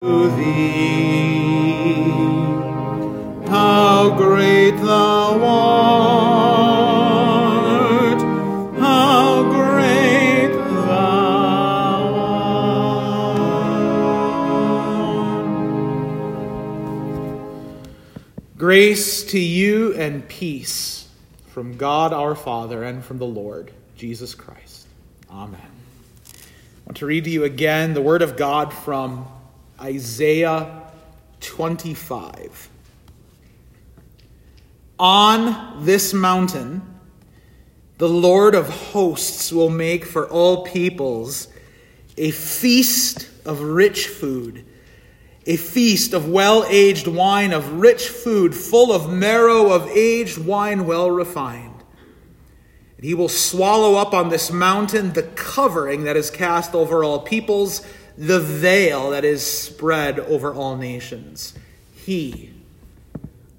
to thee. How great thou art! How great thou art! Grace to you and peace from God our Father and from the Lord Jesus Christ. Amen. I want to read to you again the Word of God from Isaiah 25. On this mountain, the Lord of hosts will make for all peoples a feast of rich food, a feast of well aged wine, of rich food, full of marrow of aged wine well refined. And he will swallow up on this mountain the covering that is cast over all peoples the veil that is spread over all nations. He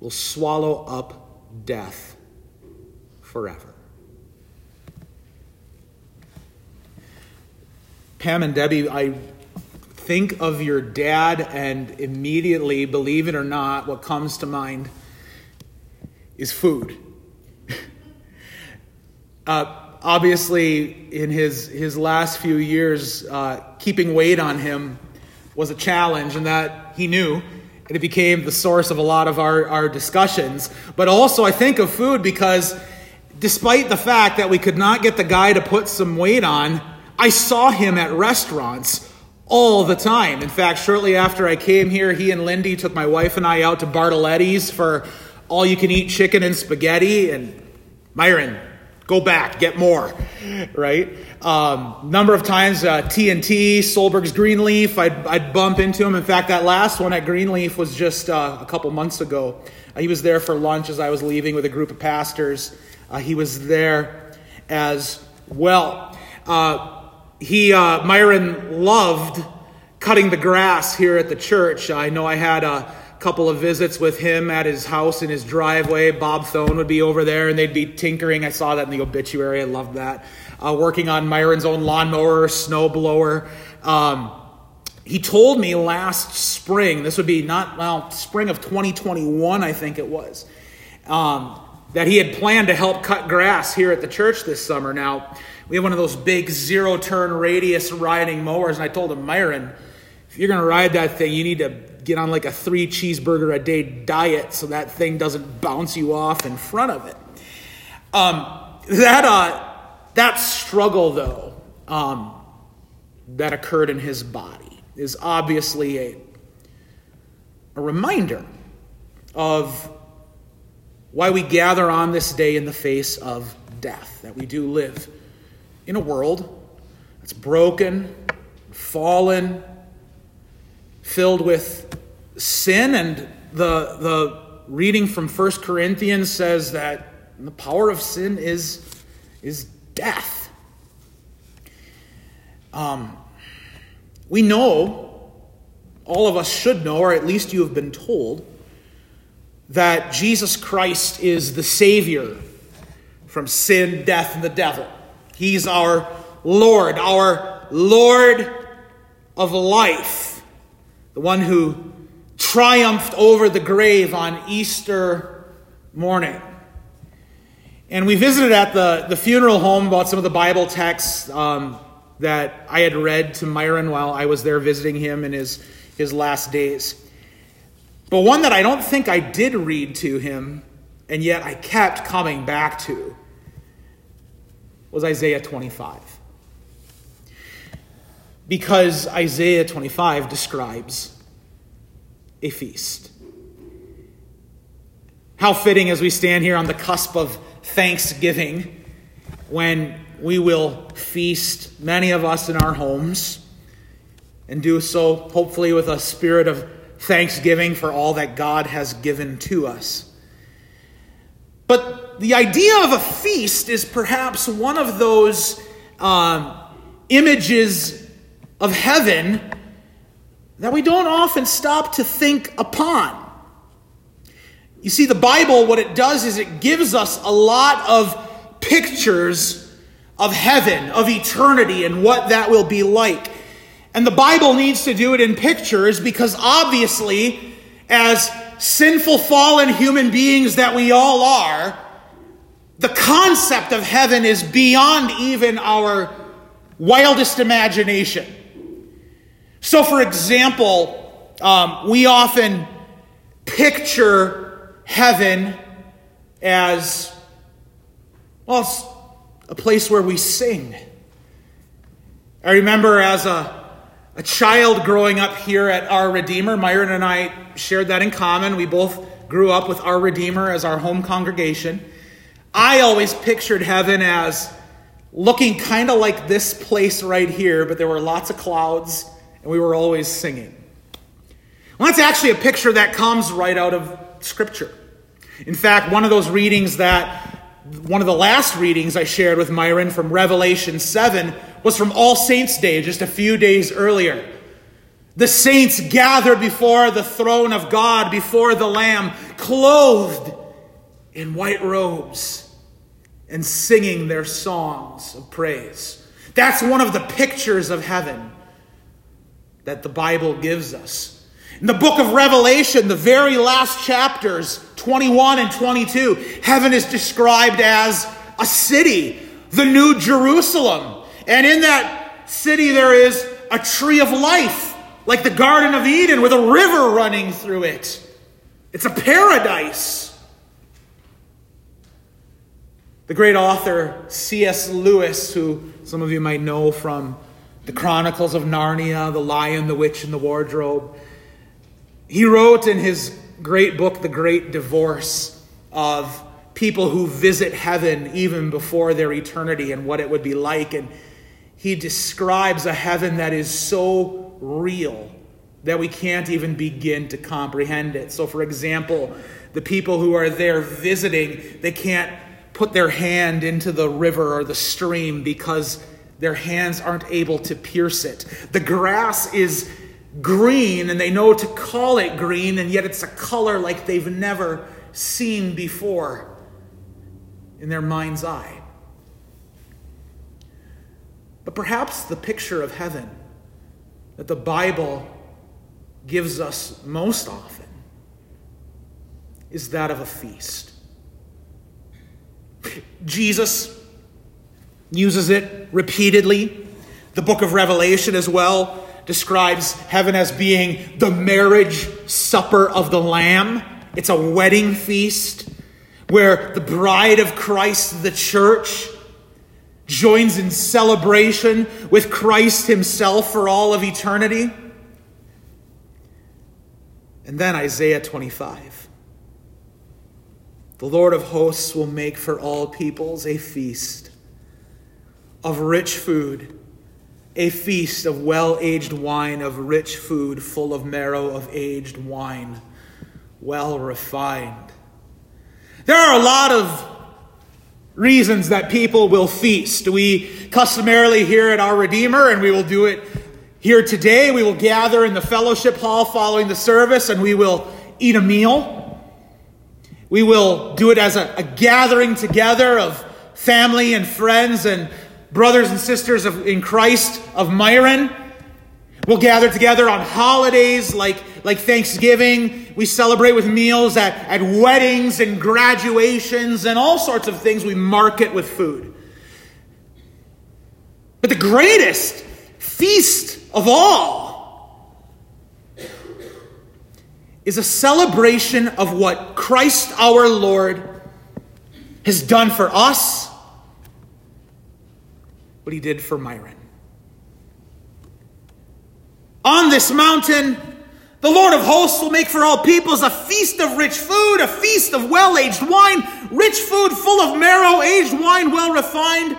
will swallow up death forever. Pam and Debbie, I think of your dad, and immediately, believe it or not, what comes to mind is food. uh, obviously, in his, his last few years, uh, keeping weight on him was a challenge, and that he knew. And it became the source of a lot of our, our discussions. But also, I think of food because despite the fact that we could not get the guy to put some weight on, I saw him at restaurants all the time. In fact, shortly after I came here, he and Lindy took my wife and I out to Bartoletti's for all you can eat chicken and spaghetti. And Myron, go back, get more, right? Um, number of times, uh, TNT, Solberg's Greenleaf, I'd, I'd bump into him. In fact, that last one at Greenleaf was just uh, a couple months ago. Uh, he was there for lunch as I was leaving with a group of pastors. Uh, he was there as well. Uh, he, uh, Myron loved cutting the grass here at the church. I know I had a couple of visits with him at his house in his driveway. Bob Thone would be over there and they'd be tinkering. I saw that in the obituary. I loved that. Uh, working on Myron's own lawnmower, snow blower. Um, he told me last spring, this would be not, well, spring of 2021, I think it was, um, that he had planned to help cut grass here at the church this summer. Now, we have one of those big zero turn radius riding mowers, and I told him, Myron, if you're going to ride that thing, you need to get on like a three cheeseburger a day diet so that thing doesn't bounce you off in front of it. Um, that, uh, that struggle, though, um, that occurred in his body is obviously a, a reminder of why we gather on this day in the face of death, that we do live in a world that's broken, fallen, filled with sin and the the reading from 1 Corinthians says that the power of sin is is death. Um, we know, all of us should know, or at least you have been told, that Jesus Christ is the Savior from sin, death, and the devil. He's our Lord, our Lord of life, the one who triumphed over the grave on Easter morning. And we visited at the, the funeral home about some of the Bible texts um, that I had read to Myron while I was there visiting him in his, his last days. But one that I don't think I did read to him, and yet I kept coming back to, was Isaiah 25. Because Isaiah 25 describes a feast. How fitting as we stand here on the cusp of Thanksgiving when we will feast, many of us in our homes, and do so hopefully with a spirit of thanksgiving for all that God has given to us. But the idea of a feast is perhaps one of those um, images of heaven that we don't often stop to think upon. You see, the Bible, what it does is it gives us a lot of pictures of heaven, of eternity, and what that will be like. And the Bible needs to do it in pictures because obviously, as sinful, fallen human beings that we all are, the concept of heaven is beyond even our wildest imagination. So, for example, um, we often picture heaven as, well, it's a place where we sing. I remember as a, a child growing up here at Our Redeemer, Myron and I shared that in common. We both grew up with Our Redeemer as our home congregation. I always pictured heaven as looking kind of like this place right here, but there were lots of clouds and we were always singing. Well, that's actually a picture that comes right out of Scripture. In fact, one of those readings that, one of the last readings I shared with Myron from Revelation 7 was from All Saints' Day, just a few days earlier. The saints gathered before the throne of God, before the Lamb, clothed in white robes and singing their songs of praise. That's one of the pictures of heaven that the Bible gives us. In the book of Revelation, the very last chapters, 21 and 22, heaven is described as a city, the New Jerusalem. And in that city, there is a tree of life, like the Garden of Eden, with a river running through it. It's a paradise. The great author C.S. Lewis, who some of you might know from the Chronicles of Narnia, The Lion, the Witch, and the Wardrobe, he wrote in his great book, The Great Divorce, of people who visit heaven even before their eternity and what it would be like. And he describes a heaven that is so real that we can't even begin to comprehend it. So, for example, the people who are there visiting, they can't put their hand into the river or the stream because their hands aren't able to pierce it. The grass is green and they know to call it green, and yet it's a color like they've never seen before in their mind's eye. But perhaps the picture of heaven that the Bible gives us most often is that of a feast. Jesus uses it repeatedly. The book of Revelation, as well, describes heaven as being the marriage supper of the Lamb. It's a wedding feast where the bride of Christ, the church, joins in celebration with Christ himself for all of eternity. And then Isaiah 25. The Lord of hosts will make for all peoples a feast of rich food, a feast of well aged wine, of rich food full of marrow of aged wine, well refined. There are a lot of reasons that people will feast. We customarily here at our Redeemer, and we will do it here today. We will gather in the fellowship hall following the service, and we will eat a meal. We will do it as a, a gathering together of family and friends and brothers and sisters of, in Christ of Myron. We'll gather together on holidays like, like Thanksgiving. We celebrate with meals at, at weddings and graduations and all sorts of things. We mark it with food. But the greatest feast of all is a celebration of what Christ our Lord has done for us, what he did for Myron. On this mountain, the Lord of hosts will make for all peoples a feast of rich food, a feast of well aged wine, rich food full of marrow, aged wine well refined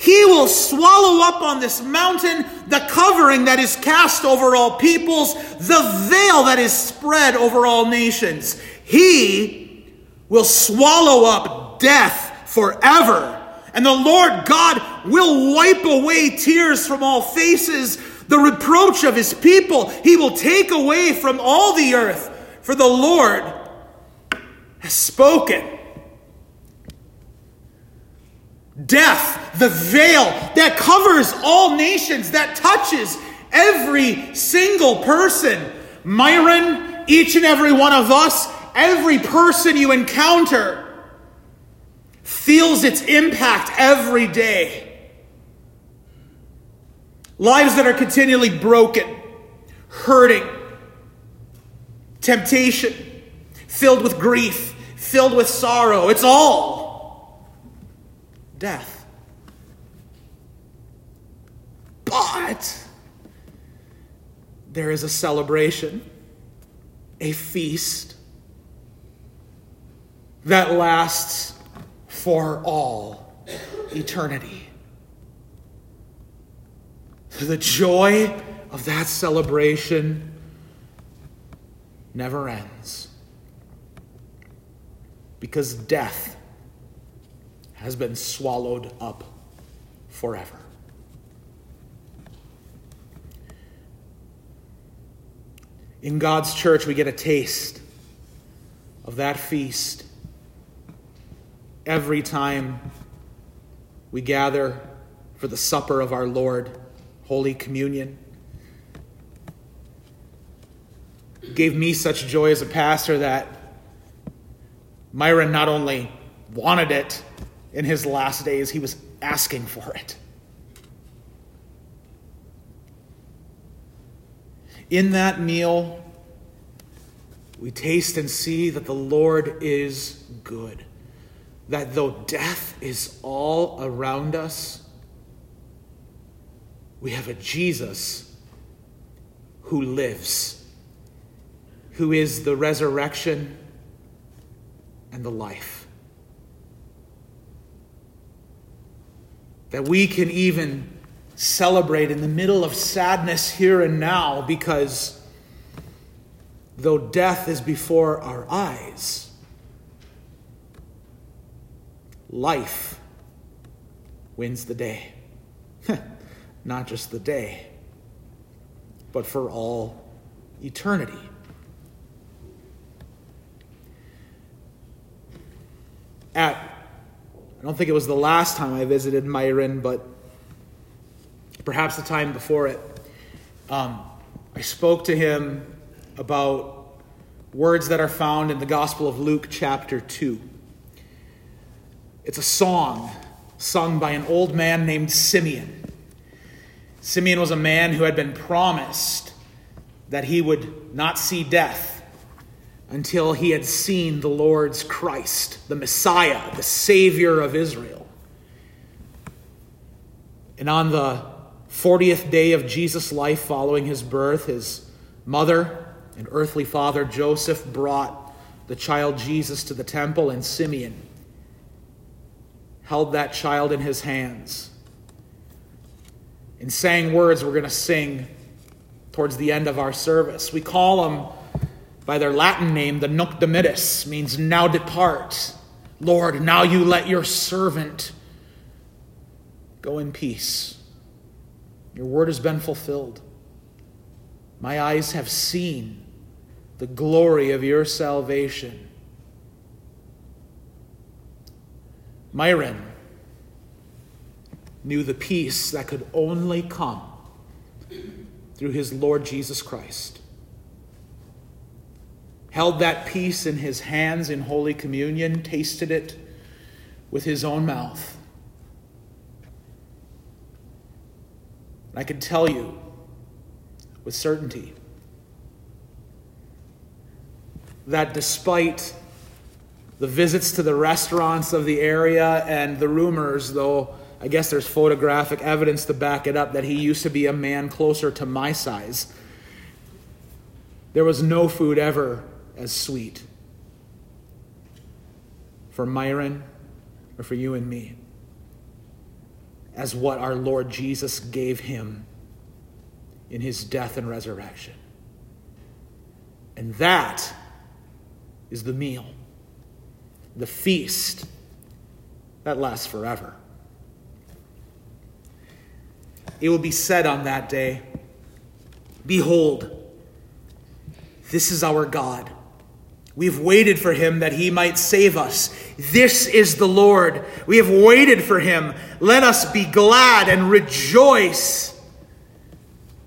he will swallow up on this mountain the covering that is cast over all peoples, the veil that is spread over all nations. He will swallow up death forever. And the Lord God will wipe away tears from all faces, the reproach of his people. He will take away from all the earth, for the Lord has spoken. Death, the veil that covers all nations, that touches Every single person, Myron, each and every one of us, every person you encounter feels its impact every day. Lives that are continually broken, hurting, temptation, filled with grief, filled with sorrow. It's all death. But there is a celebration, a feast that lasts for all eternity. The joy of that celebration never ends because death has been swallowed up forever. In God's church, we get a taste of that feast every time we gather for the supper of our Lord, Holy Communion. It gave me such joy as a pastor that Myron not only wanted it in his last days, he was asking for it. In that meal, we taste and see that the Lord is good. That though death is all around us, we have a Jesus who lives, who is the resurrection and the life. That we can even celebrate in the middle of sadness here and now because though death is before our eyes, life wins the day. Not just the day, but for all eternity. At, I don't think it was the last time I visited Myron, but perhaps the time before it, um, I spoke to him about words that are found in the Gospel of Luke, chapter 2. It's a song sung by an old man named Simeon. Simeon was a man who had been promised that he would not see death until he had seen the Lord's Christ, the Messiah, the Savior of Israel. And on the 40th day of Jesus' life following his birth, his mother and earthly father Joseph brought the child Jesus to the temple, and Simeon held that child in his hands and sang words we're going to sing towards the end of our service. We call them by their Latin name, the Nunc Dimittis, means now depart. Lord, now you let your servant go in peace. Your word has been fulfilled. My eyes have seen the glory of your salvation. Myron knew the peace that could only come through his Lord Jesus Christ. Held that peace in his hands in Holy Communion, tasted it with his own mouth. I can tell you with certainty that despite the visits to the restaurants of the area and the rumors, though I guess there's photographic evidence to back it up that he used to be a man closer to my size, there was no food ever as sweet for Myron or for you and me as what our Lord Jesus gave him in his death and resurrection. And that is the meal, the feast that lasts forever. It will be said on that day Behold, this is our God. We've waited for him that he might save us. This is the Lord. We have waited for him. Let us be glad and rejoice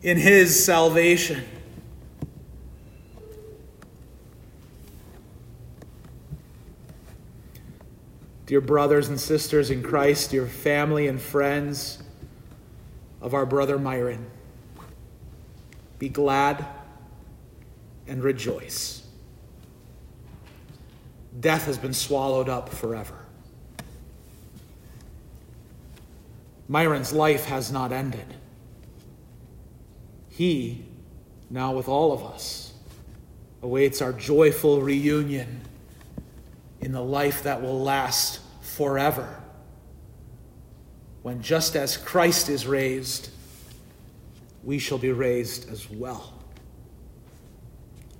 in his salvation. Dear brothers and sisters in Christ, dear family and friends of our brother Myron, be glad and rejoice. Death has been swallowed up forever. Myron's life has not ended. He, now with all of us, awaits our joyful reunion in the life that will last forever. When just as Christ is raised, we shall be raised as well.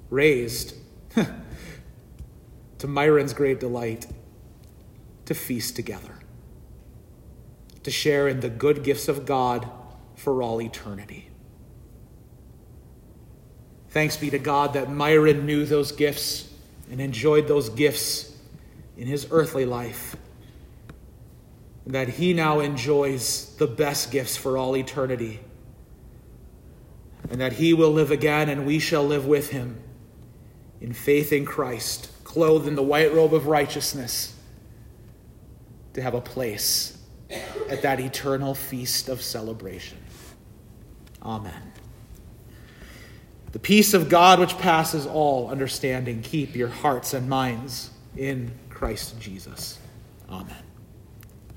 Raised to Myron's great delight to feast together, to share in the good gifts of God for all eternity. Thanks be to God that Myron knew those gifts and enjoyed those gifts in his earthly life. That he now enjoys the best gifts for all eternity. And that he will live again and we shall live with him in faith in Christ, clothed in the white robe of righteousness, to have a place at that eternal feast of celebration. Amen. The peace of God, which passes all understanding, keep your hearts and minds in Christ Jesus. Amen.